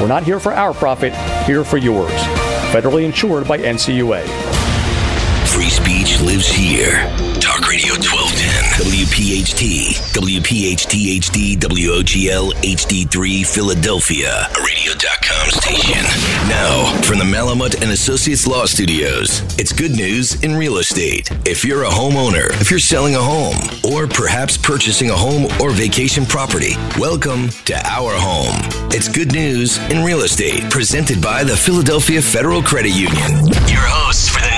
We're not here for our profit, here for yours. Federally insured by NCUA. Free speech lives here. Talk Radio 1210, WPHT, WPHT HD, WOGL HD3, Philadelphia, a radio.com station. Now, from the Malamut and Associates Law Studios, it's good news in real estate. If you're a homeowner, if you're selling a home, or perhaps purchasing a home or vacation property, welcome to Our Home. It's good news in real estate, presented by the Philadelphia Federal Credit Union. Your hosts for the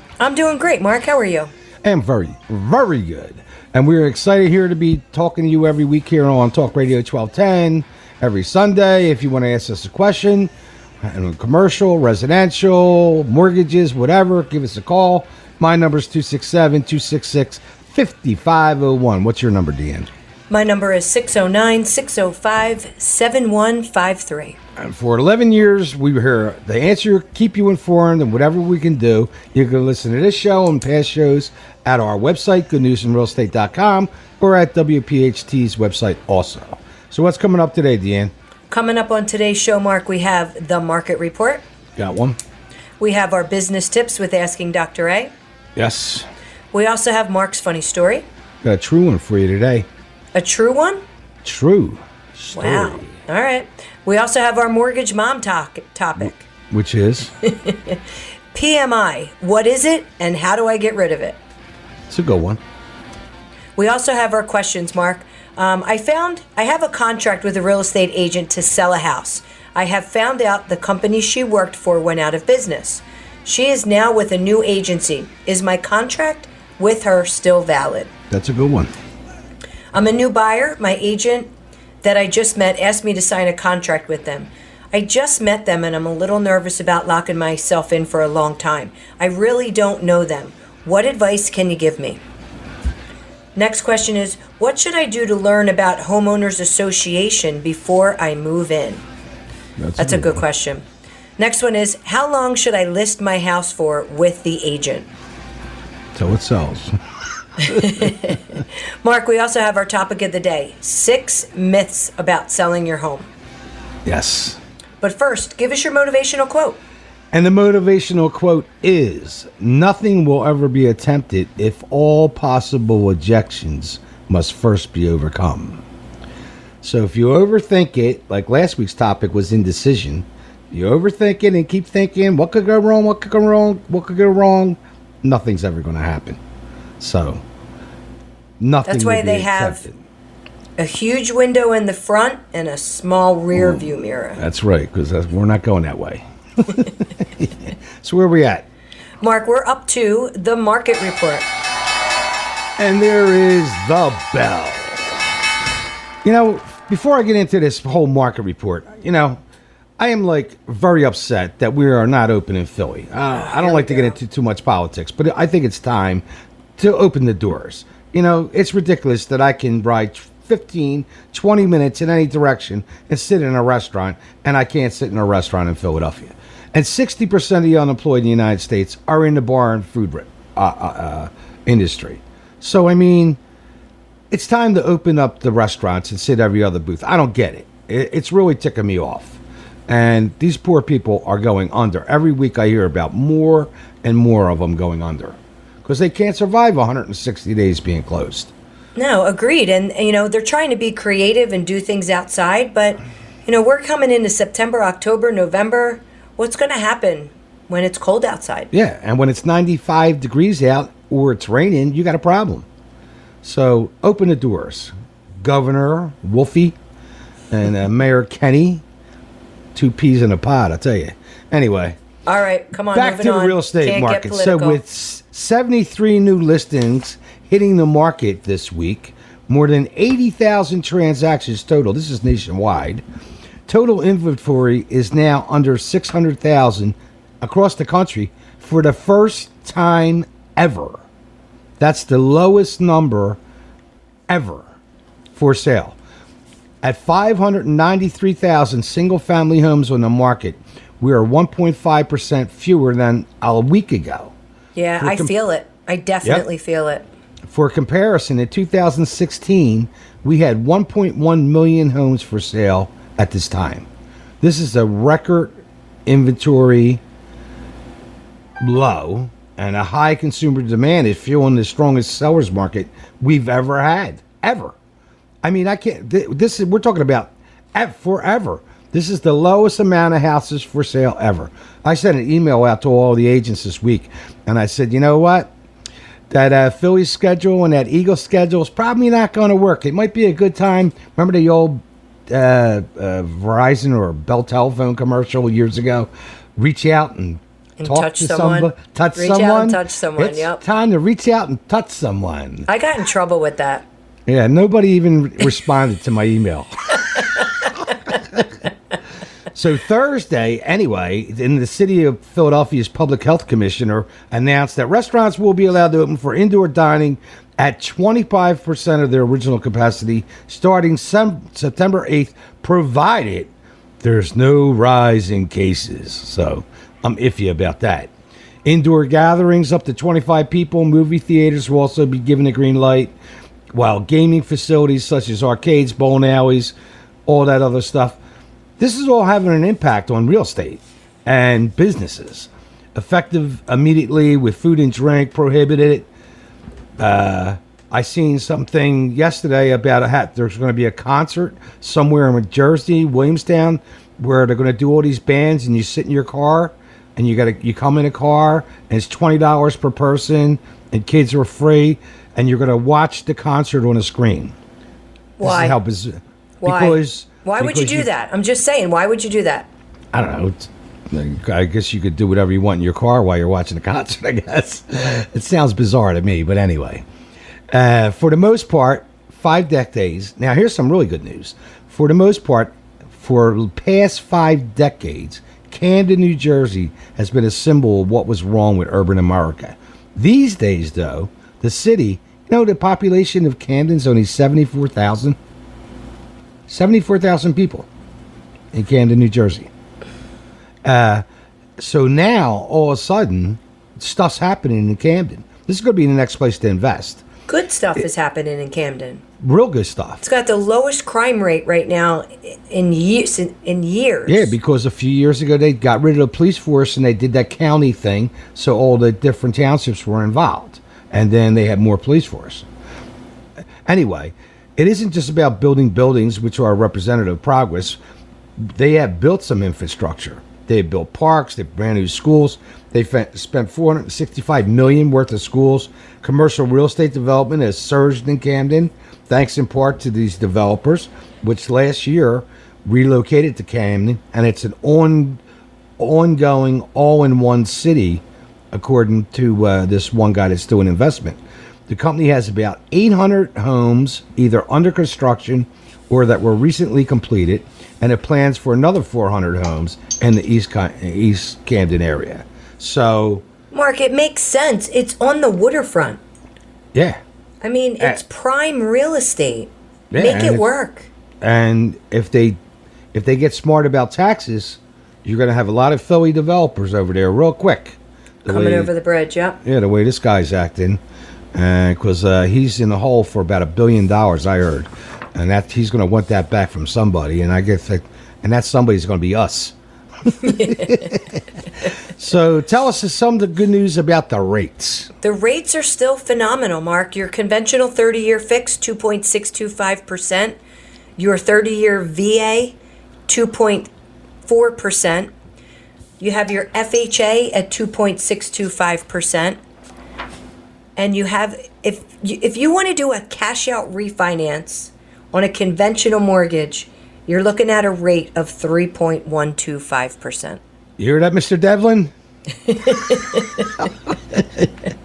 I'm doing great, Mark. How are you? I am very, very good. And we're excited here to be talking to you every week here on Talk Radio 1210, every Sunday. If you want to ask us a question, commercial, residential, mortgages, whatever, give us a call. My number is 267 266 5501. What's your number, Deanne? My number is 609 605 7153. And for 11 years, we were here to answer, keep you informed, and whatever we can do. You can listen to this show and past shows at our website, goodnewsinrealestate.com, or at WPHT's website also. So, what's coming up today, Deanne? Coming up on today's show, Mark, we have the market report. Got one? We have our business tips with Asking Dr. A. Yes. We also have Mark's funny story. Got a true one for you today. A true one? True. Story. Wow. All right. We also have our mortgage mom talk- topic. Which is? PMI. What is it and how do I get rid of it? It's a good one. We also have our questions, Mark. Um, I found I have a contract with a real estate agent to sell a house. I have found out the company she worked for went out of business. She is now with a new agency. Is my contract with her still valid? That's a good one. I'm a new buyer. My agent that I just met asked me to sign a contract with them. I just met them and I'm a little nervous about locking myself in for a long time. I really don't know them. What advice can you give me? Next question is What should I do to learn about homeowners association before I move in? That's, a good one. question. Next one is How long should I list my house for with the agent? Till it sells. Mark, we also have our topic of the day six myths about selling your home. Yes. But first, give us your motivational quote. And the motivational quote is Nothing will ever be attempted if all possible objections must first be overcome. So if you overthink it, like last week's topic was indecision, you overthink it and keep thinking, what could go wrong, what could go wrong, what could go wrong, nothing's ever going to happen. So, nothing That's why they have- A huge window in the front and a small rear Mm. view mirror. That's right, because we're not going that way. so where are we at? Mark, we're up to the market report. And there is the bell. You know, before I get into this whole market report, you know, I am like very upset that we are not open in Philly. Uh, I don't like to get into too much politics, but I think it's time to open the doors. You know, it's ridiculous that I can ride 15, 20 minutes in any direction and sit in a restaurant, and I can't sit in a restaurant in Philadelphia. And 60% of the unemployed in the United States are in the bar and food uh, uh, uh, industry. So, I mean, it's time to open up the restaurants and sit every other booth. I don't get it. it it's really ticking me off. And these poor people are going under. Every week I hear about more and more of them going under because they can't survive 160 days being closed. No, agreed. And, you know, they're trying to be creative and do things outside, but, you know, we're coming into September, October, November. what's going to happen when it's cold outside? Yeah, and when it's 95 degrees out or it's raining, you got a problem. So open the doors. Governor Wolfie and uh, Mayor Kenny, two peas in a pod, I tell you. Anyway, All right, come on. back to the on. real estate Can't market. So with 73 new listings hitting the market this week, more than 80,000 transactions total. This is nationwide. Total inventory is now under 600,000 across the country for the first time ever. That's the lowest number ever for sale. At 593,000 single family homes on the market, we are 1.5% fewer than a week ago. Yeah, I feel it. I definitely feel it. For comparison, in 2016, we had 1.1 million homes for sale at this time. This is a record inventory low, and a high consumer demand is fueling the strongest sellers market we've ever had. Ever. I mean, I can't. th- This is we're talking about ev- forever. This is the lowest amount of houses for sale ever. I sent an email out to all the agents this week, and I said, you know what? That uh, Philly schedule and that Eagle schedule is probably not going to work. It might be a good time. Remember the old uh, uh, Verizon or Bell telephone commercial years ago? Reach out and, And talk touch to someone. Touch Reach out and touch someone, It's yep. time to reach out and touch someone. I got in trouble with that. Yeah, nobody even responded to my email. so Thursday, anyway, in the city of Philadelphia's public health commissioner announced that restaurants will be allowed to open for indoor dining at 25% of their original capacity starting sem- September 8th, provided there's no rise in cases. So I'm iffy about that. Indoor gatherings up to 25 people, movie theaters will also be given a green light, while gaming facilities such as arcades, bowling alleys, all that other stuff. This is all having an impact on real estate and businesses. Effective immediately with food and drink prohibited. Uh, I seen something yesterday about a hat. There's going to be a concert somewhere in Jersey, Williamstown, where they're going to do all these bands, and you sit in your car, and you got to you come in a car, and it's twenty dollars per person, and kids are free, and you're going to watch the concert on a screen. Why? This is how biz- Why? Because why would you do that? I'm just saying. Why would you do that? I don't know. I guess you could do whatever you want in your car while you're watching the concert. I guess it sounds bizarre to me, but anyway. Uh, for the most part, five decades. Now, here's some really good news. For the most part, for the past five decades, Camden, New Jersey has been a symbol of what was wrong with urban America. These days, though, the city, you know, the population of Camden's only 74,000. 74,000 people in Camden, New Jersey. Uh, so now, all of a sudden, stuff's happening in Camden. This is going to be the next place to invest. Good stuff is happening in Camden. Real good stuff. It's got the lowest crime rate right now in years. In, in years. Yeah, because a few years ago they got rid of the police force and they did that county thing, so all the different townships were involved, and then they had more police force. Anyway, it isn't just about building buildings, which are a representative of progress. They have built some infrastructure. They have built parks. They brand new schools. They spent 465 million worth of schools. Commercial real estate development has surged in Camden, thanks in part to these developers, which last year relocated to Camden, and it's an on ongoing, all-in-one city, according to uh, this one guy that's doing investment. The company has about 800 homes either under construction or that were recently completed, and it plans for another 400 homes in the East East Camden area. So, Mark, it makes sense. It's on the waterfront. yeah, I mean, it's Uh, prime real estate. Yeah, Make it it's- work. and if they if they get smart about taxes, you're going to have a lot of Philly developers over there real quick. The Coming way- over the bridge, yep. Yeah, the way this guy's acting, because uh, he's in the hole for about a billion dollars, I heard, and that he's going to want that back from somebody, and I guess that, and that somebody's going to be us. so tell us some of the good news about the rates. The rates are still phenomenal, Mark. Your conventional 30 year fix, 2.625%. Your 30 year VA, 2.4%. You have your FHA at 2.625%. And you have if you, if you want to do a cash out refinance on a conventional mortgage, you're looking at a rate of 3.125%. You hear that, Mr. Devlin?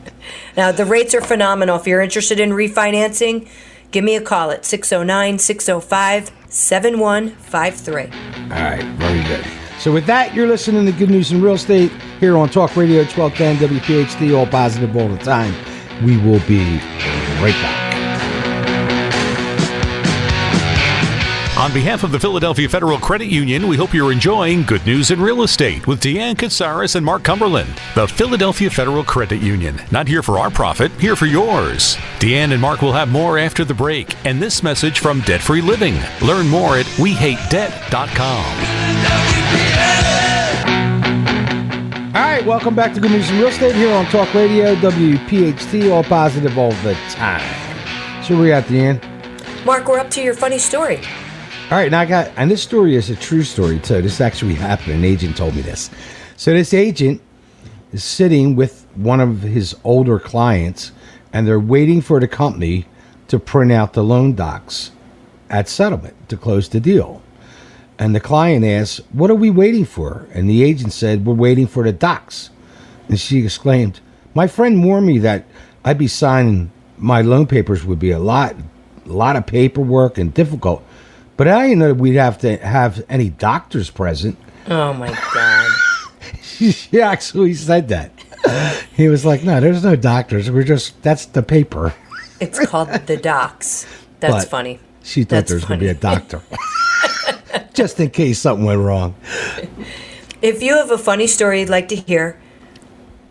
Now, the rates are phenomenal. If you're interested in refinancing, give me a call at 609 605 7153. All right, very good. So with that, you're listening to Good News in Real Estate here on Talk Radio 1210 WPHT, all positive all the time. We will be right back. On behalf of the Philadelphia Federal Credit Union, we hope you're enjoying Good News in Real Estate with Deanne Katsaris and Mark Cumberland. The Philadelphia Federal Credit Union, not here for our profit, here for yours. Deanne and Mark will have more after the break, and this message from Debt Free Living. Learn more at WeHateDebt.com. All right, welcome back to Good News in Real Estate here on Talk Radio WPHT, all positive all the time. So we got the end. Mark, we're up to your funny story. All right, now I got, and this story is a true story too. This actually happened. An agent told me this. So this agent is sitting with one of his older clients, and they're waiting for the company to print out the loan docs at settlement to close the deal. And the client asked, "What are we waiting for?" And the agent said, "We're waiting for the docs." And she exclaimed, "My friend warned me that I'd be signing my loan papers would be a lot, a lot of paperwork and difficult." But I didn't know we'd have to have any doctors present. Oh my God. she actually said that. He was like, "No, there's no doctors. We're just that's the paper." It's called the docs. That's But funny. She thought That's there was going to be a doctor, just in case something went wrong. If you have a funny story you'd like to hear,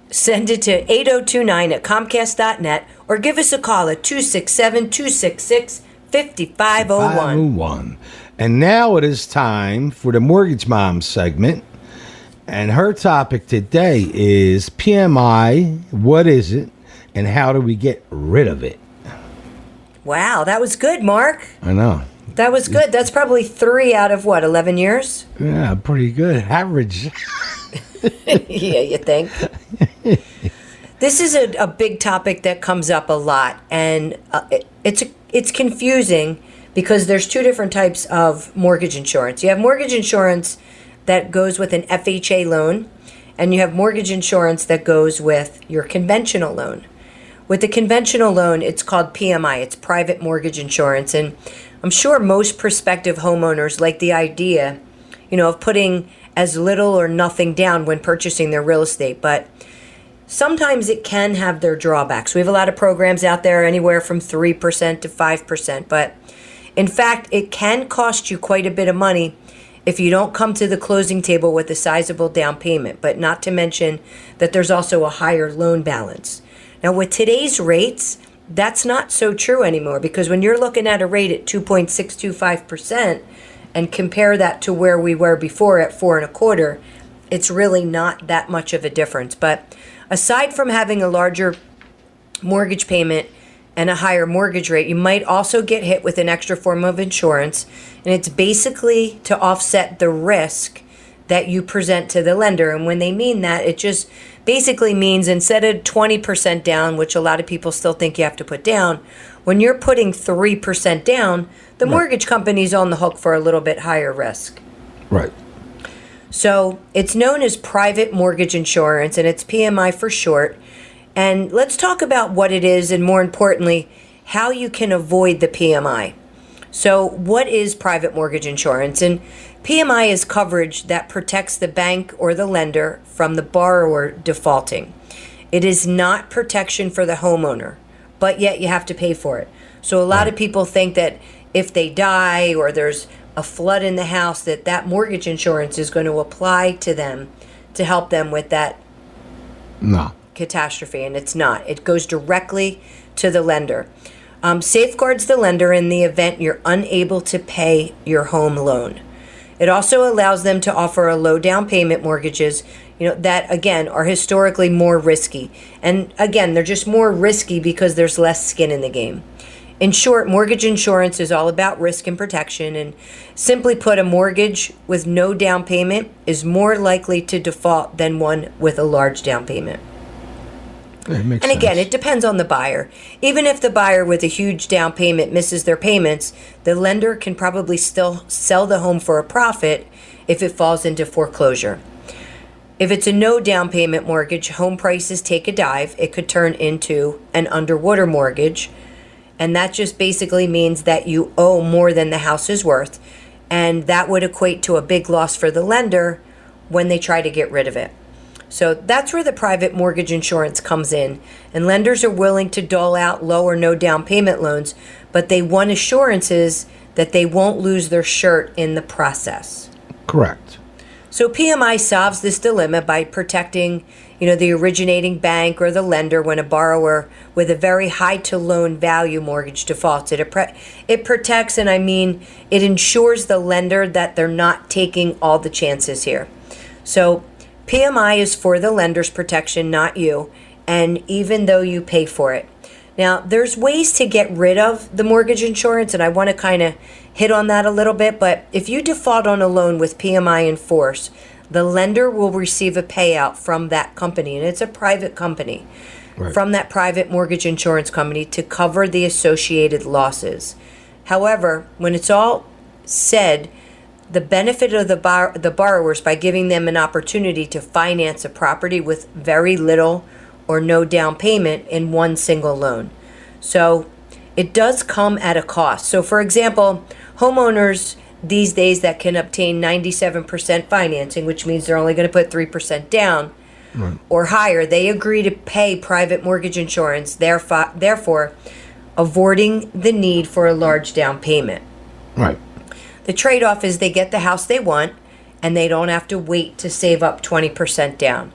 send it to 8029 at comcast.net or give us a call at 267 266 5501. And now it is time for the Mortgage Mom segment. And her topic today is PMI. What is it? And how do we get rid of it? Wow, that was good, Mark. I know. That was good. That's probably three out of what, 11 years? Yeah, pretty good. Average. yeah, you think? this is a, a big topic that comes up a lot, and uh, it, it's it's confusing because there's two different types of mortgage insurance. You have mortgage insurance that goes with an FHA loan, and you have mortgage insurance that goes with your conventional loan. With the conventional loan, it's called PMI, it's private mortgage insurance. And I'm sure most prospective homeowners like the idea, you know, of putting as little or nothing down when purchasing their real estate. But sometimes it can have their drawbacks. We have a lot of programs out there, anywhere from 3% to 5%. But in fact, it can cost you quite a bit of money if you don't come to the closing table with a sizable down payment, but not to mention that there's also a higher loan balance. Now, with today's rates, that's not so true anymore because when you're looking at a rate at 2.625% and compare that to where we were before at four and a quarter, it's really not that much of a difference. But aside from having a larger mortgage payment and a higher mortgage rate, you might also get hit with an extra form of insurance. And it's basically to offset the risk that you present to the lender. And when they mean that, it just basically means instead of 20% down, which a lot of people still think you have to put down, when you're putting 3% down, the mortgage company's on the hook for a little bit higher risk. Right. So it's known as private mortgage insurance, and it's PMI for short. And let's talk about what it is, and more importantly, how you can avoid the PMI. So, what is private mortgage insurance? And PMI is coverage that protects the bank or the lender from the borrower defaulting. It is not protection for the homeowner, but yet you have to pay for it. So, a lot of people think that if they die or there's a flood in the house, that that mortgage insurance is going to apply to them to help them with that No. catastrophe, and it's not. It goes directly to the lender. Um, safeguards the lender in the event you're unable to pay your home loan. It also allows them to offer a low down payment mortgages, you know, that again are historically more risky. And again, they're just more risky because there's less skin in the game. In short, mortgage insurance is all about risk and protection, and simply put, a mortgage with no down payment is more likely to default than one with a large down payment. And again, it depends on the buyer. Even if the buyer with a huge down payment misses their payments, the lender can probably still sell the home for a profit if it falls into foreclosure. If it's a no down payment mortgage, home prices take a dive. It could turn into an underwater mortgage. And that just basically means that you owe more than the house is worth. And that would equate to a big loss for the lender when they try to get rid of it. So that's where the private mortgage insurance comes in. And lenders are willing to dole out low or no down payment loans, but they want assurances that they won't lose their shirt in the process. correct. So PMI solves this dilemma by protecting, you know, the originating bank or the lender when a borrower with a very high to loan value mortgage defaults. It appre- it protects and I mean it ensures the lender that they're not taking all the chances here. So PMI is for the lender's protection, not you, and even though you pay for it. Now, there's ways to get rid of the mortgage insurance, and I want to kind of hit on that a little bit. But if you default on a loan with PMI in force, the lender will receive a payout from that company, and it's a private company, Right. from that private mortgage insurance company to cover the associated losses. However, when it's all said, the benefit of the bar- the borrowers by giving them an opportunity to finance a property with very little or no down payment in one single loan. So it does come at a cost. So for example, homeowners these days that can obtain 97% financing, which means they're only going to put 3% down or higher, they agree to pay private mortgage insurance, therefore, therefore avoiding the need for a large down payment. Right. The trade off is they get the house they want and they don't have to wait to save up 20% down.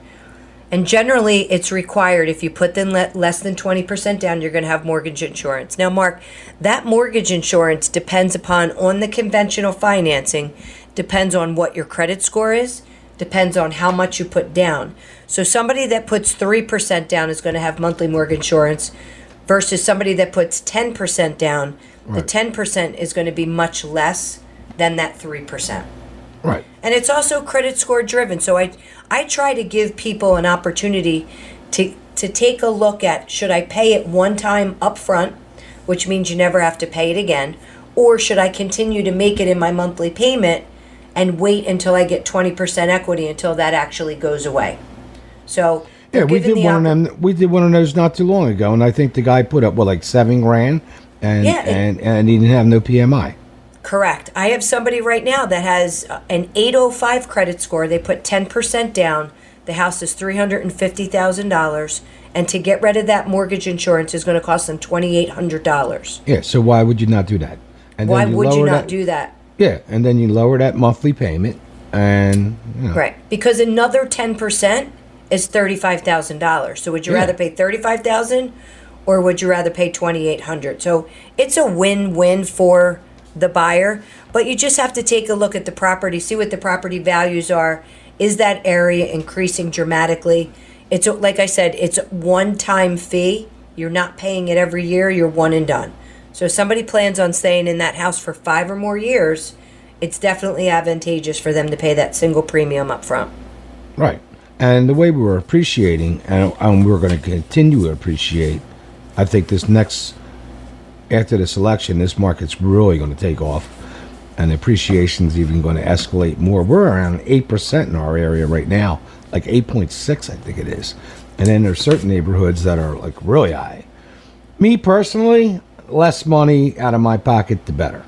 And generally, it's required if you put them le- less than 20% down, you're going to have mortgage insurance. Now, Mark, that mortgage insurance depends upon on the conventional financing, depends on what your credit score is, depends on how much you put down. So, somebody that puts 3% down is going to have monthly mortgage insurance versus somebody that puts 10% down. The 10% is going to be much less than that 3% Right. and it's also credit score driven so i i try to give people an opportunity to to take a look at should i pay it one time up front which means you never have to pay it again or should i continue to make it in my monthly payment and wait until i get 20% equity until that actually goes away so Yeah, we did one of them. We did one of those not too long ago, and I think the guy put up what like seven grand, and Yeah, and and he didn't have no PMI. Correct. I have somebody right now that has uh, an 805 credit score. They put 10% down. The house is $350,000. And to get rid of that mortgage insurance is going to cost them $2,800. Yeah. So why would you not do that? And Why then would you not that- do that? Yeah, and then you lower that monthly payment, and you know, Right. Because another 10% is $35,000. So would you Yeah. rather pay 35000 or would you rather pay 2800 So it's a win win for the buyer, but you just have to take a look at the property, see what the property values are. Is that area increasing dramatically? It's like I said, it's one time fee. You're not paying it every year, you're one and done. So if somebody plans on staying in that house for five or more years, it's definitely advantageous for them to pay that single premium up front. Right. And the way we were appreciating, and, and we're going to continue to appreciate, I think this next, after this election, this market's really going to take off. And the appreciation's even going to escalate more. We're around 8% in our area right now, like 8.6, I think it is. And then there's certain neighborhoods that are like really high. Me personally, less money out of my pocket, the better.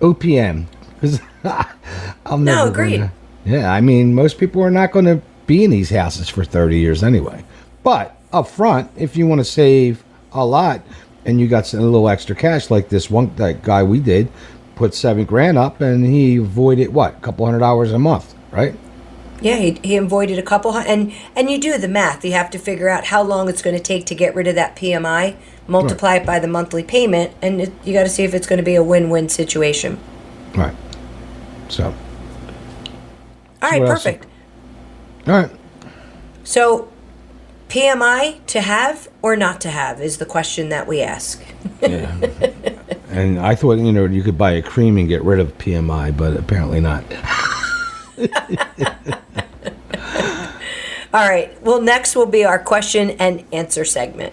OPM, because I'm No, agreed. Gonna, yeah, I mean, most people are not going to be in these houses for 30 years anyway. But up front, if you want to save a lot and you got some, a little extra cash, like this one that guy we did, put seven grand up and he avoided what, a couple hundred dollars a month, right? Yeah, he, he avoided a couple and and you do the math. You have to figure out how long it's going to take to get rid of that PMI, multiply it by the monthly payment, and it, you got to see if it's going to be a win-win situation. Right. So, All right, perfect. all right. So, PMI to have or not to have is the question that we ask. Yeah. And I thought, you know, you could buy a cream and get rid of PMI, but apparently not. All right. Well, next will be our question and answer segment.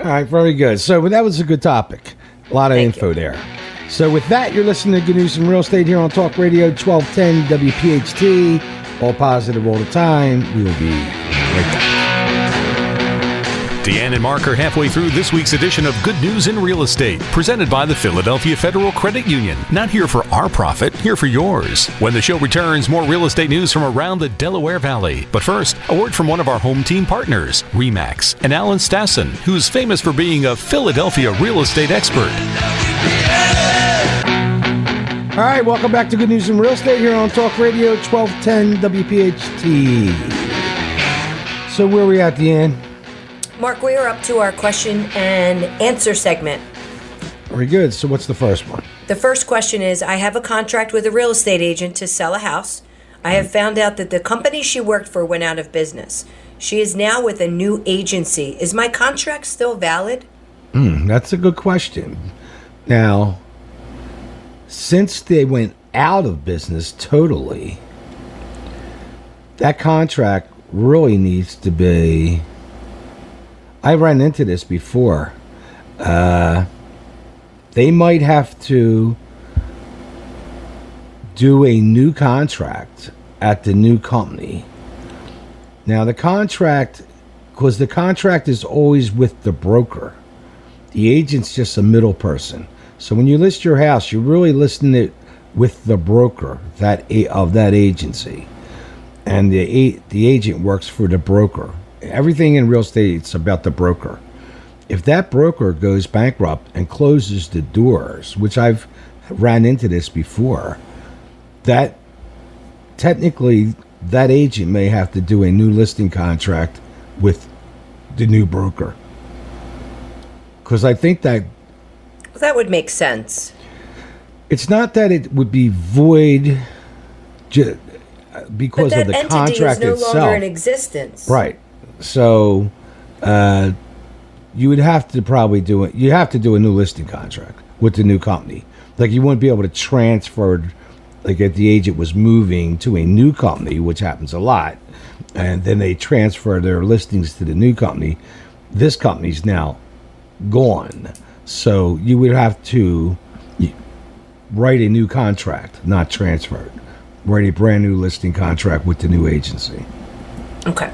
All right, very good. So that was a good topic. A lot of Thank info you. there. So with that, you're listening to Good News from Real Estate here on Talk Radio 1210 WPHT. All positive all the time. We will be right back. Deanne and Mark are halfway through this week's edition of Good News in Real Estate, presented by the Philadelphia Federal Credit Union. Not here for our profit, here for yours. When the show returns, more real estate news from around the Delaware Valley. But first, a word from one of our home team partners, Remax, and Alan Stassen, who's famous for being a Philadelphia real estate expert. All right, welcome back to Good News in Real Estate here on Talk Radio 1210 WPHT. So where are we at, Deanne? Mark, we are up to our question and answer segment. Very good. So what's the first one? The first question is I have a contract with a real estate agent to sell a house. I have found out that the company she worked for went out of business. She is now with a new agency. Is my contract still valid? Hmm, that's a good question. Now, since they went out of business totally, that contract really needs to be. I ran into this before. Uh, they might have to do a new contract at the new company. Now, the contract, because the contract is always with the broker. The agent's just a middle person. So when you list your house, you're really listing it with the broker that of that agency, and the the agent works for the broker. Everything in real estate it's about the broker. If that broker goes bankrupt and closes the doors, which I've ran into this before, that technically that agent may have to do a new listing contract with the new broker because I think that Well, that would make sense. it's not that it would be void ju- because that of the entity contract is no itself. longer in existence. Right. So uh, you would have to probably do it. You have to do a new listing contract with the new company. Like you wouldn't be able to transfer. Like if the agent was moving to a new company, which happens a lot, and then they transfer their listings to the new company. This company's now gone, so you would have to write a new contract, not transfer it. Write a brand new listing contract with the new agency. Okay.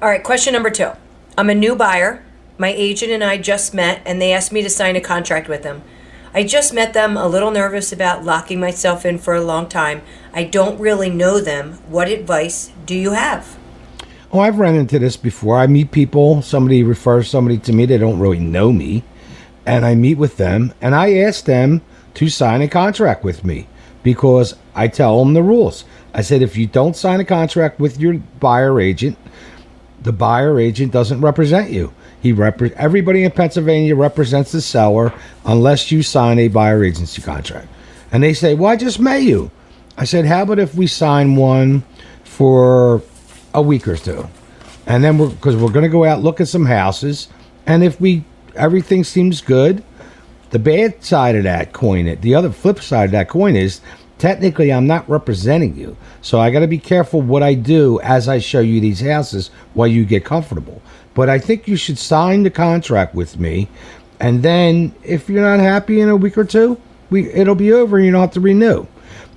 All right, question number two. I'm a new buyer. My agent and I just met, and they asked me to sign a contract with them. I just met them, a little nervous about locking myself in for a long time. I don't really know them. What advice do you have? Oh, I've run into this before. I meet people, somebody refers somebody to me, they don't really know me, and I meet with them and I ask them to sign a contract with me because I tell them the rules. I said, if you don't sign a contract with your buyer agent, the buyer agent doesn't represent you. He repre- everybody in Pennsylvania represents the seller unless you sign a buyer agency contract. And they say, "Well, I just met you." I said, "How about if we sign one for a week or two, and then we're because we're going to go out look at some houses, and if we everything seems good, the bad side of that coin, it the other flip side of that coin is technically I'm not representing you. So I got to be careful what I do as I show you these houses while you get comfortable. But I think you should sign the contract with me. And then if you're not happy in a week or two, we it'll be over and you don't have to renew.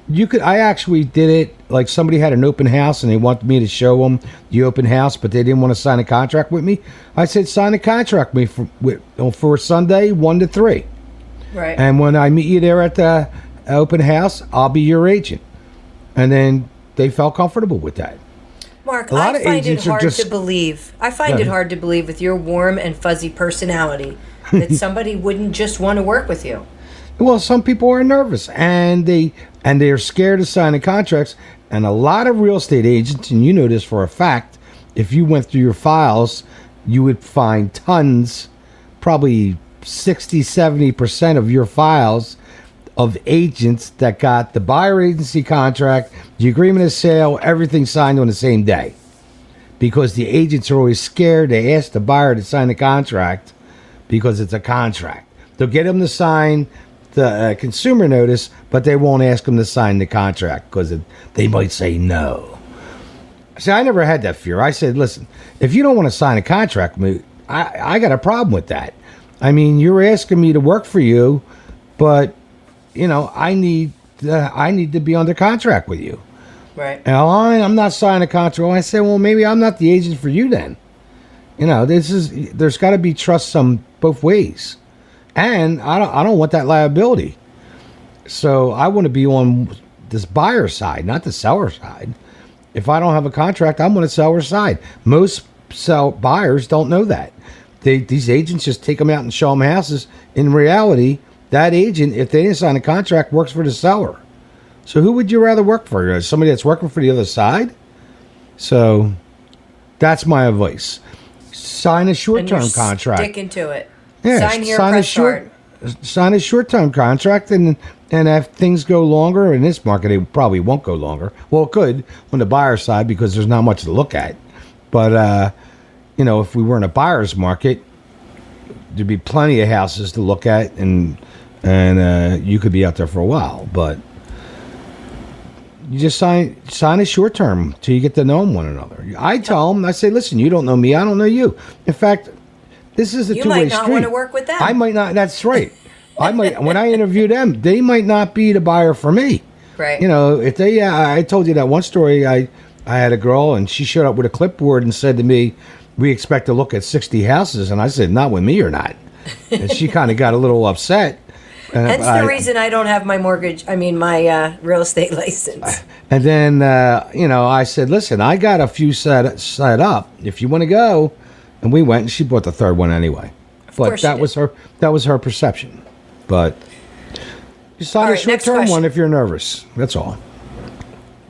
You could I actually did it like somebody had an open house and they wanted me to show them the open house, but they didn't want to sign a contract with me. I said sign a contract with me for with, for Sunday 1 to 3. Right. And when I meet you there at the open house, I'll be your agent. And then they felt comfortable with that. Mark, a lot I of find it agents are hard just- to believe. I find it hard to believe with your warm and fuzzy personality that somebody wouldn't just want to work with you. Well, some people are nervous and they and they're scared of signing contracts. And a lot of real estate agents, and you know this for a fact, if you went through your files, you would find tons, probably 60, 70% of your files of agents that got the buyer agency contract, the agreement of sale, everything signed on the same day. Because the agents are always scared. They ask the buyer to sign the contract because it's a contract. They'll get them to sign the uh, consumer notice, but they won't ask them to sign the contract because they might say no. See, I never had that fear. I said, listen, if you don't want to sign a contract I, I got a problem with that. I mean, you're asking me to work for you, but you know, I need uh, I need to be under contract with you. Right. And I, I'm not signing a contract. I said, well, maybe I'm not the agent for you then. You know, this is there's got to be trust some both ways, and I don't I don't want that liability. So I want to be on this buyer side, not the seller side. If I don't have a contract, I'm on the seller side. Most sell buyers don't know that. They, these agents just take them out and show them houses. In reality, that agent, if they didn't sign a contract, works for the seller. So who would you rather work for? Somebody that's working for the other side? So that's my advice. Sign a short-term contract. Sticking to it. Yeah, Sign here, sign a short, start. sign a short-term contract, and and if things go longer in this market, it probably won't go longer. Well, it could on the buyer side because there's not much to look at. But uh, you know, if we were in a buyer's market, there'd be plenty of houses to look at, and and uh, you could be out there for a while. But you just sign sign a short term till you get to know them one another. I tell them, I say, listen, you don't know me, I don't know you. In fact, this is a two way might street. not wanna work with them. I might not. That's right. I might when I interview them, they might not be the buyer for me. Right. You know, if they, uh, I told you that one story. I I had a girl and she showed up with a clipboard and said to me, "We expect to look at sixty houses," and I said, "Not with me or not." And she kind of got a little upset. And Hence I- the reason I don't have my mortgage. I mean, my uh, real estate license. And then uh, you know, I said, "Listen, I got a few set set up. If you want to go," and we went, and she bought the third one anyway. but course she that was her that was her perception. But you sign All a right, short term question. one if you're nervous. That's all.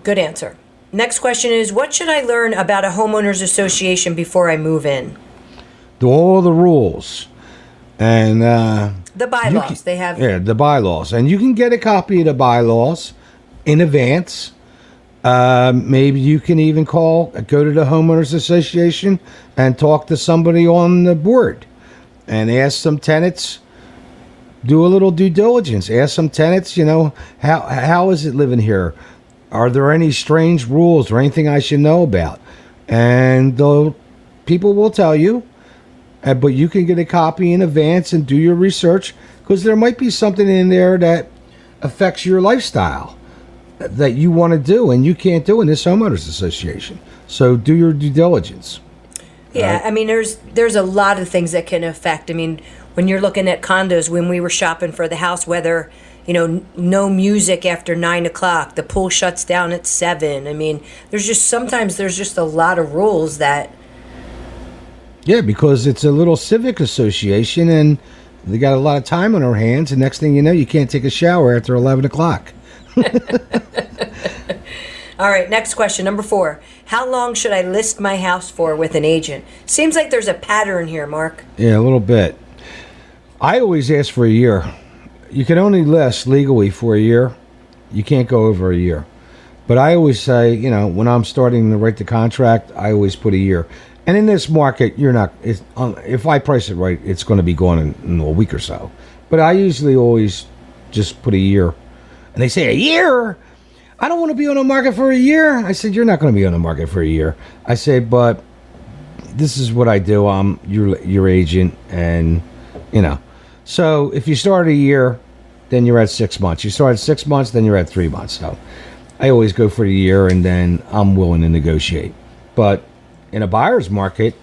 Good answer. Next question is What should I learn about a homeowners association before I move in? Do all the rules, and uh, The bylaws. can- they have. yeah the bylaws, and you can get a copy of the bylaws in advance. Uh, maybe you can even call, go to the homeowners association, and talk to somebody on the board, and ask some tenants. Do a little due diligence. Ask some tenants. You know how how is it living here? Are there any strange rules or anything I should know about? And the people will tell you. Uh, but you can get a copy in advance and do your research because there might be something in there that affects your lifestyle that you want to do and you can't do in this homeowners association. So do your due diligence. Yeah, I mean, there's there's a lot of things that can affect. I mean, when you're looking at condos, when we were shopping for the house, whether you know, n- no music after nine o'clock, the pool shuts down at seven. I mean, there's just sometimes there's just a lot of rules that Yeah, because it's a little civic association and they got a lot of time on their hands. And next thing you know, you can't take a shower after 11 o'clock. All right, next question, number four. How long should I list my house for with an agent? Seems like there's a pattern here, Mark. Yeah, a little bit. I always ask for a year. You can only list legally for a year. You can't go over a year. But I always say, you know, when I'm starting to write the contract, I always put a year. And in this market, you're not. Um, if I price it right, it's going to be gone in, in a week or so. But I usually always just put a year. And they say a year. I don't want to be on the market for a year. I said, you're not going to be on the market for a year. I say, but this is what I do. I'm your your agent, and you know. So if you start a year, then you're at six months. You start at six months, then you're at three months. So I always go for the year, and then I'm willing to negotiate. But in a buyer's market,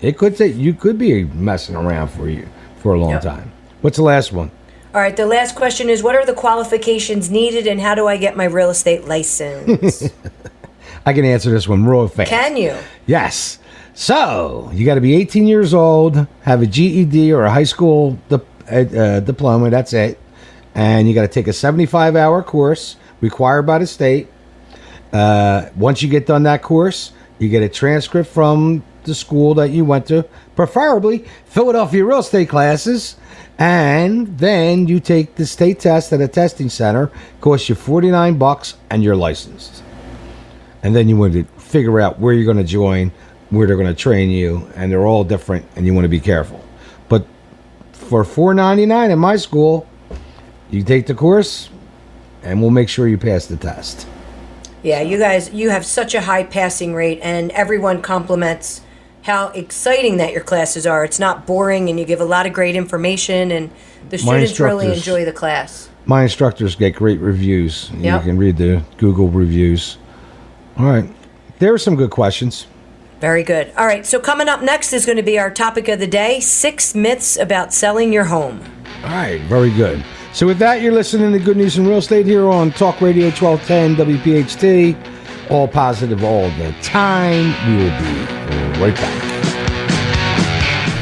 it could take you could be messing around for you for a long Yep. time. What's the last one? All right, the last question is what are the qualifications needed and how do I get my real estate license? I can answer this one real fast. Can you? Yes. So you got to be 18 years old, have a GED or a high school di- uh, uh, diploma. That's it. And you got to take a 75 hour course required by the state. Uh, once you get done that course, you get a transcript from the school that you went to, preferably Philadelphia real estate classes. And then you take the state test at a testing center. Costs you 49 bucks, and you're licensed and then you want to figure out where you're going to join, where they're going to train you, and they're all different, and you want to be careful. But for four ninety nine in my school. You take the course, and we'll make sure you pass the test. Yeah, you guys, you have such a high passing rate, and everyone compliments how exciting that your classes are. It's not boring, and you give a lot of great information, and the My students really instructors- enjoy the class. My instructors get great reviews. Yep. You can read the Google reviews. All right, there are some good questions. Very good. All right, so coming up next is going to be our topic of the day six myths about selling your home. All right, very good. So with that, you're listening to Good News in Real Estate here on Talk Radio 1210 WPHT. All positive all the time. We will be right back.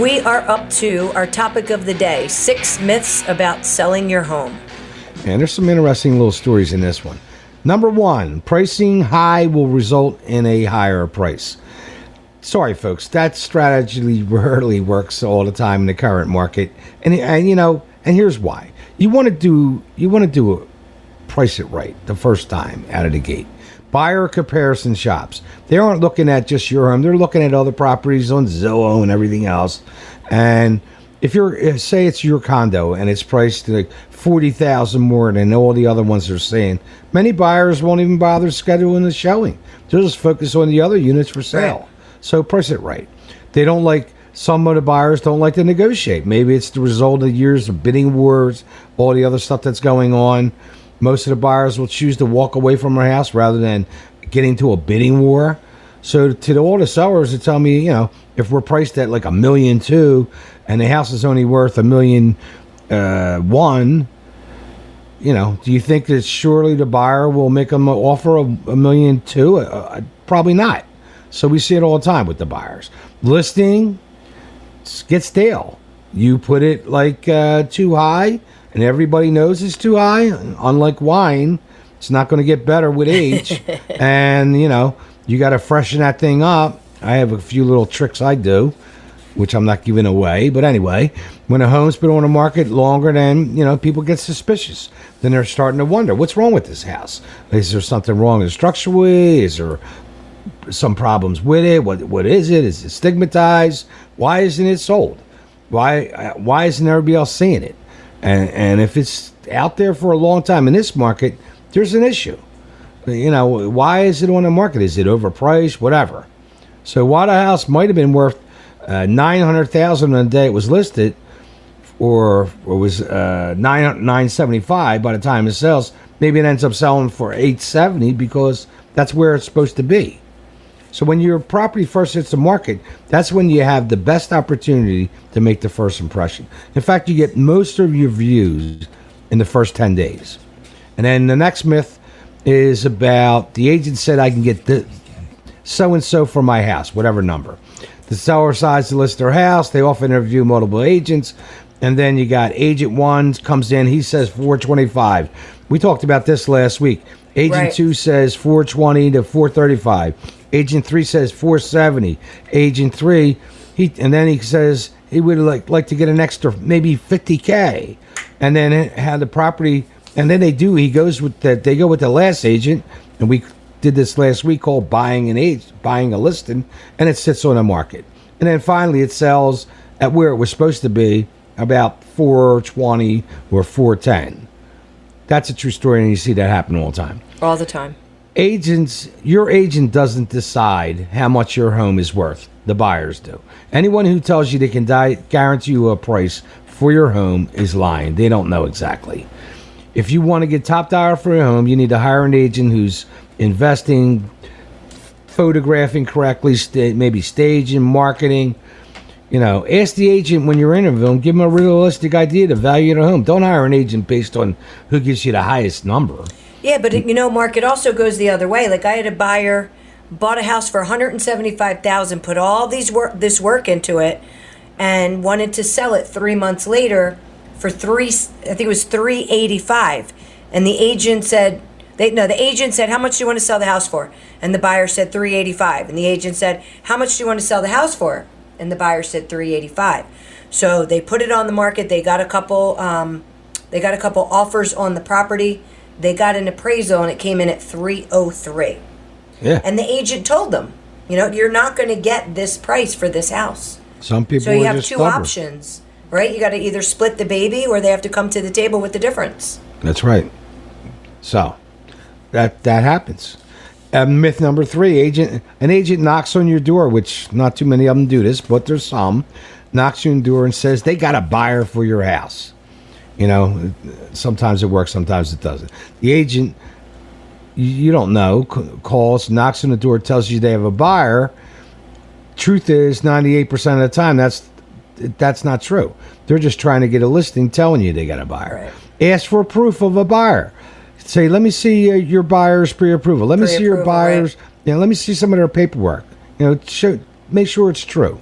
We are up to our topic of the day six myths about selling your home. And there's some interesting little stories in this one. Number one, pricing high will result in a higher price. Sorry, folks, that strategy rarely works all the time in the current market, and, and you know, and here's why: you want to do you want to do a price it right the first time out of the gate. Buyer comparison shops. They aren't looking at just your home; they're looking at other properties on Zillow and everything else. And if you're uh, say it's your condo and it's priced like forty thousand more than all the other ones are saying, many buyers won't even bother scheduling the showing. They'll just focus on the other units for sale. Right. So price it right. They don't like some of the buyers don't like to negotiate. Maybe it's the result of years of bidding wars, all the other stuff that's going on. Most of the buyers will choose to walk away from their house rather than get into a bidding war. So to the, all the sellers that tell me, you know, if we're priced at like a million two, and the house is only worth a million uh, one, you know, do you think that surely the buyer will make them offer of a million two? Uh, uh, probably not. So we see it all the time with the buyers. Listing gets stale. You put it like uh, too high, and everybody knows it's too high. Unlike wine, it's not going to get better with age. and you know, you got to freshen that thing up. I have a few little tricks I do, which I'm not giving away. But anyway, when a home's been on the market longer than you know, people get suspicious. Then they're starting to wonder what's wrong with this house. Is there something wrong structurally? Is there some problems with it? What what is it? Is it stigmatized? Why isn't it sold? Why uh, why isn't everybody else seeing it? And and if it's out there for a long time in this market, there's an issue. You know, why is it on the market? Is it overpriced? Whatever. So the house might have been worth uh, nine hundred thousand on the day it was listed, or or was uh, nine nine seventy five by the time it sells, maybe it ends up selling for eight seventy because that's where it's supposed to be. So when your property first hits the market, that's when you have the best opportunity to make the first impression. In fact, you get most of your views in the first 10 days. And then the next myth is about the agent said I can get the so and so for my house, whatever number. The seller decides to list their house. They often interview multiple agents. And then you got agent one comes in, he says 425. We talked about this last week. Agent Right. two says 420 to 435. Agent three says 470. Agent three, he and then he says he would like like to get an extra maybe 50k, and then it had the property. And then they do. He goes with that. they go with the last agent, and we did this last week called buying an age buying a listing, and it sits on the market. And then finally it sells at where it was supposed to be about 420 or 410. That's a true story, and you see that happen all the time All the time. agents your agent doesn't decide how much your home is worth. The buyers do. Anyone who tells you they can guarantee you a price for your home is lying. They don't know exactly. If you want to get top dollar for your home you need to hire an agent who's investing photographing correctly sta- maybe staging marketing. You know ask the agent when you're interviewing give them a realistic idea of the value of the home. Don't hire an agent based on who gives you the highest number Yeah, but you know, Mark, it also goes the other way. Like I had a buyer bought a house for 175,000, put all these work this work into it and wanted to sell it 3 months later for three. I think it was three eighty five, and the agent said. They, no, the agent said, "How much do you want to sell the house for?" And the buyer said, 385 And the agent said, "How much do you want to sell the house for?" And the buyer said, 385 So they put it on the market. They got a couple. Um, they got a couple offers on the property. They got an appraisal, and it came in at 303 Yeah. And the agent told them, "You know, you're not going to get this price for this house." Some people So you have two stubborn. options, right? You got to either split the baby, or they have to come to the table with the difference. That's right. So that that happens. Uh, myth number three: agent an agent knocks on your door, which not too many of them do this, but there's some. Knocks on your door and says they got a buyer for your house. You know, sometimes it works, sometimes it doesn't. The agent, you, don't know, calls, knocks on the door, tells you they have a buyer. Truth is, 98% of the time, that's that's not true. They're just trying to get a listing telling you they got a buyer. Ask for proof of a buyer. Say, let me see uh, your buyer's pre-approval. Let me see your Pre-approval, right. buyer's. You know, let me see some of their paperwork. You know, show, make sure it's true.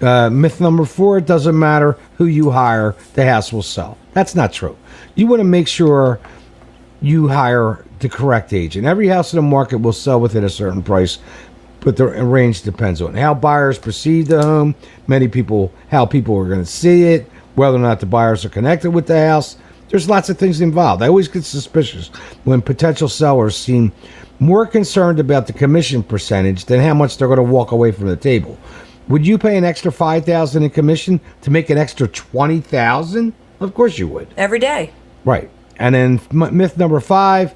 Uh, myth number four: It doesn't matter who you hire, the house will sell. That's not true. You want to make sure you hire the correct agent. Every house in the market will sell within a certain price, but the range depends on how buyers perceive the home, many people, how people are going to see it, whether or not the buyers are connected with the house. There's lots of things involved. I always get suspicious when potential sellers seem more concerned about the commission percentage than how much they're going to walk away from the table. Would you pay an extra five thousand in commission to make an extra twenty thousand? Of course you would. Every day. Right. And then myth number five,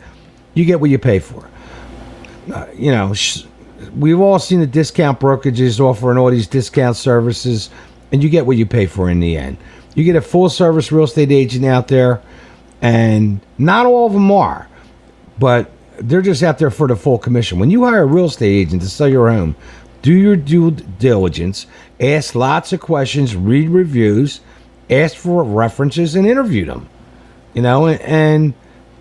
you get what you pay for. Uh, you know, sh- we've all seen the discount brokerages offering all these discount services, and you get what you pay for in the end. You get a full service real estate agent out there, and not all of them are, but they're just out there for the full commission. When you hire a real estate agent to sell your home, do your due diligence, ask lots of questions, read reviews, ask for references, and interviewed them you know and, and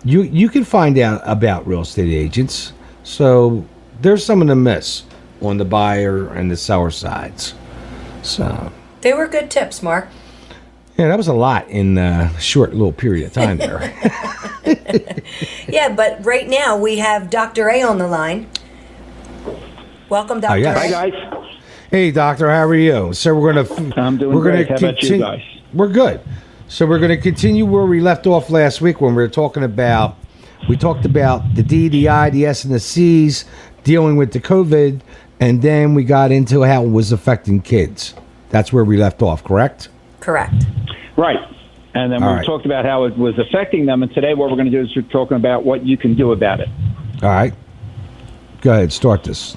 you you can find out about real estate agents so there's some of the myths on the buyer and the seller sides so They were good tips, Mark. yeah that was a lot in a short little period of time there Yeah, but right now we have Dr. A on the line. Welcome, oh, Dr. yes. A. Hi guys. hey doctor how are you so we're gonna I'm doing we're great. gonna How about you guys? We're good so we're gonna continue where we left off last week when we were talking about we talked about the D, the I, the S, and the C's dealing with the COVID, and then we got into how it was affecting kids. That's where we left off, correct? Correct. Right. And then All we right. talked about how it was affecting them. And today, what we're going to do is we're talking about what you can do about it. All right. Go ahead, start this.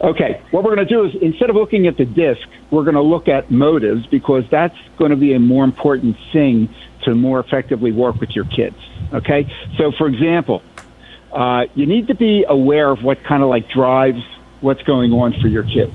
Okay. What we're going to do is instead of looking at the DISC, we're going to look at motives because that's going to be a more important thing to more effectively work with your kids. Okay. So, for example, uh, you need to be aware of what kind of like drives what's going on for your kids.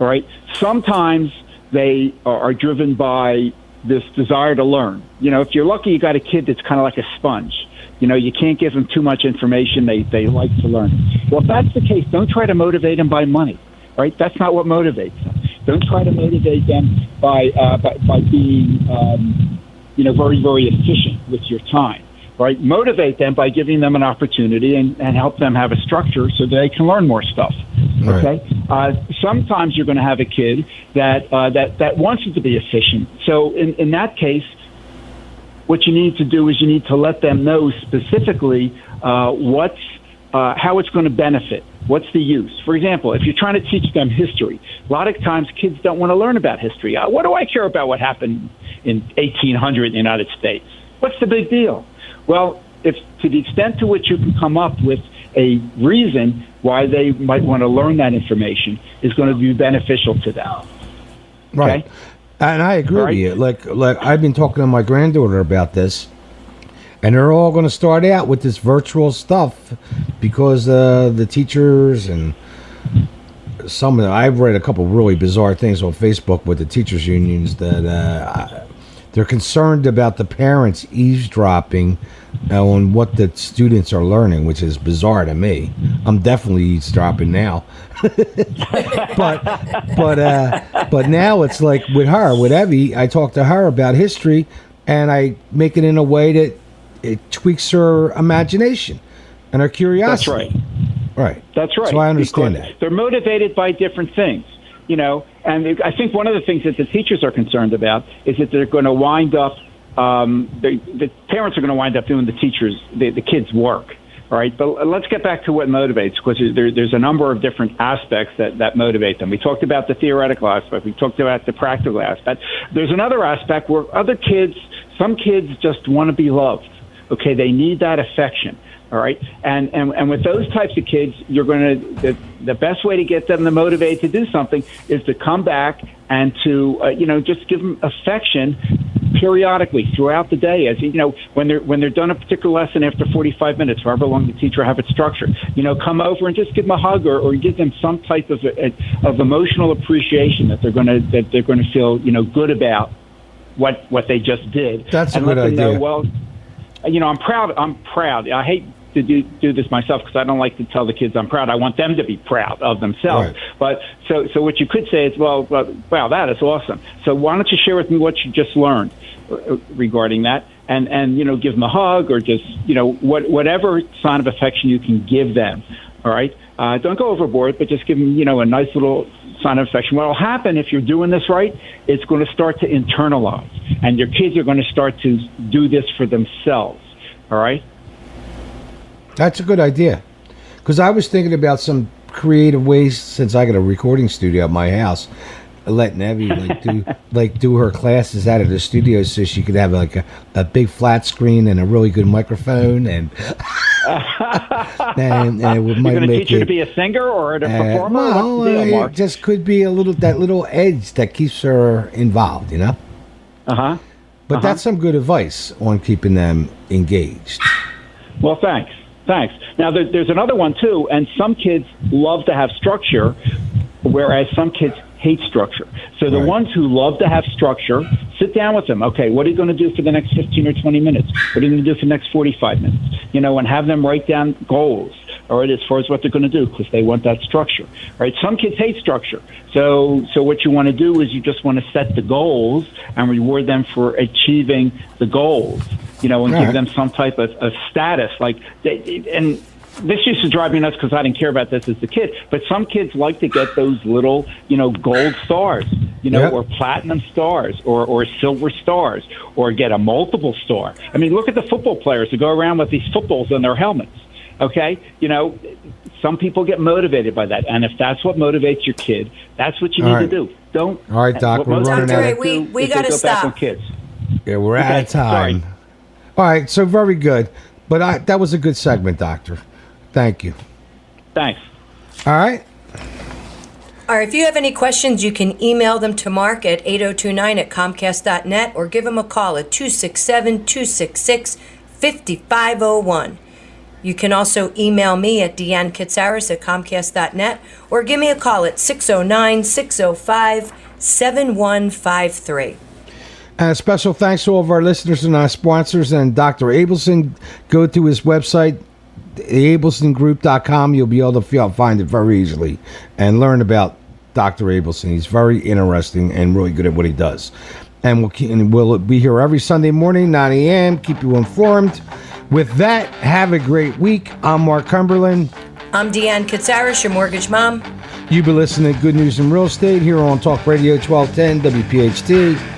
All right. Sometimes they are, are driven by this desire to learn. You know, if you're lucky, you got a kid that's kind of like a sponge. You know, you can't give them too much information. They they like to learn. Well, if that's the case, don't try to motivate them by money. Right? That's not what motivates them. Don't try to motivate them by uh, by, by being um, you know very very efficient with your time. Right? Motivate them by giving them an opportunity and, and help them have a structure so they can learn more stuff. Right. Okay. Uh, sometimes you're going to have a kid that uh, that that wants it to be efficient. So in, in that case, what you need to do is you need to let them know specifically uh, what's uh, how it's going to benefit. What's the use? For example, if you're trying to teach them history, a lot of times kids don't want to learn about history. Uh, what do I care about what happened in 1800 in the United States? What's the big deal? Well, if to the extent to which you can come up with a reason why they might want to learn that information is going to be beneficial to them. Right. Okay. And I agree All with you. Like like I've been talking to my granddaughter about this. And they're all going to start out with this virtual stuff because uh, the teachers and some of them, I've read a couple really bizarre things on Facebook with the teachers unions that uh, I- they're concerned about the parents eavesdropping on what the students are learning, which is bizarre to me. I'm definitely eavesdropping now. but but uh, but now it's like with her, with Evie, I talk to her about history, and I make it in a way that it tweaks her imagination and her curiosity. That's right. Right. That's right. So I understand because that. They're motivated by different things, you know. And I think one of the things that the teachers are concerned about is that they're going to wind up. Um, the, the parents are going to wind up doing the teachers, the, the kids' work. Right, but let's get back to what motivates, because there, there's a number of different aspects that, that motivate them. We talked about the theoretical aspect. We talked about the practical aspect. There's another aspect where other kids, some kids just want to be loved. Okay, they need that affection. All right, and and and with those types of kids, you're going to the, the best way to get them to motivate to do something is to come back and to uh, you know just give them affection periodically throughout the day as you know when they're when they're done a particular lesson after 45 minutes however long the teacher have it structured. You know come over and just give them a hug or, or give them some type of of emotional appreciation that they're going to that they're going to feel you know good about what what they just did. That's a good let them idea. know well you know i'm proud i'm proud. I hate to do, do this myself because I don't like to tell the kids I'm proud. I want them to be proud of themselves. Right. But so, so what you could say is, well, well, wow, that is awesome. So why don't you share with me what you just learned uh, regarding that, and and you know, give them a hug or just you know, what whatever sign of affection you can give them. All right, uh, don't go overboard, but just give them you know a nice little sign of affection. What will happen if you're doing this right? It's going to start to internalize, and your kids are going to start to do this for themselves. All right. That's a good idea. Because I was thinking about some creative ways since I got a recording studio at my house, letting Evie like do like do her classes out of the studio so she could have like a, a big flat screen and a really good microphone and and, and it would, You're might going to make teach her to be a singer or a uh, performer? well, deal, uh, it just could be a little that little edge that keeps her involved, you know. Uh huh. But that's some good advice on keeping them engaged. Well, thanks. Thanks. Now, there, there's another one too, and some kids love to have structure, whereas some kids hate structure. So the Right. ones who love to have structure, sit down with them. Okay, what are you going to do for the next 15 or 20 minutes? What are you going to do for the next 45 minutes? You know, and have them write down goals. All right, as far as what they're going to do, because they want that structure. All right, some kids hate structure. So, so what you want to do is you just want to set the goals and reward them for achieving the goals. You know, and All give right. them some type of, of status. Like, they, and this used to drive me nuts because I didn't care about this as a kid. But some kids like to get those little, you know, gold stars, you know, Yep. or platinum stars, or or silver stars, or get a multiple star. I mean, look at the football players who go around with these footballs on their helmets. Okay, you know, some people get motivated by that, and if that's what motivates your kid, that's what you All need right. to do. Don't. All right, Doc, what we're running people out of- We- we gotta go back on stop. kids. Yeah, we're out of time. sorry. All right, so very good. But I, that was a good segment, Doctor. Thank you. Thanks. All right. All right, if you have any questions, you can email them to Mark at 8029 at Comcast.net or give him a call at 267 266 5501. You can also email me at Deanne Katsaris at Comcast.net or give me a call at 609 605 7153. And a special thanks to all of our listeners and our sponsors and Dr. Abelson. Go to his website, abelsongroup.com. You'll be able to find it very easily and learn about Dr. Abelson. He's very interesting and really good at what he does. And we'll, keep, and we'll be here every Sunday morning, 9 a.m. Keep you informed. With that, have a great week. I'm Mark Cumberland. I'm Deanne Katsaris, your mortgage mom. You've been listening to Good News in Real Estate here on Talk Radio 1210 WPHT.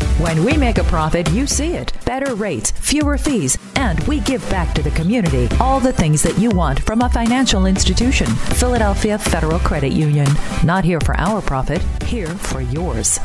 When we make a profit, you see it. Better rates, fewer fees, and we give back to the community all the things that you want from a financial institution. Philadelphia Federal Credit Union. Not here for our profit, here for yours.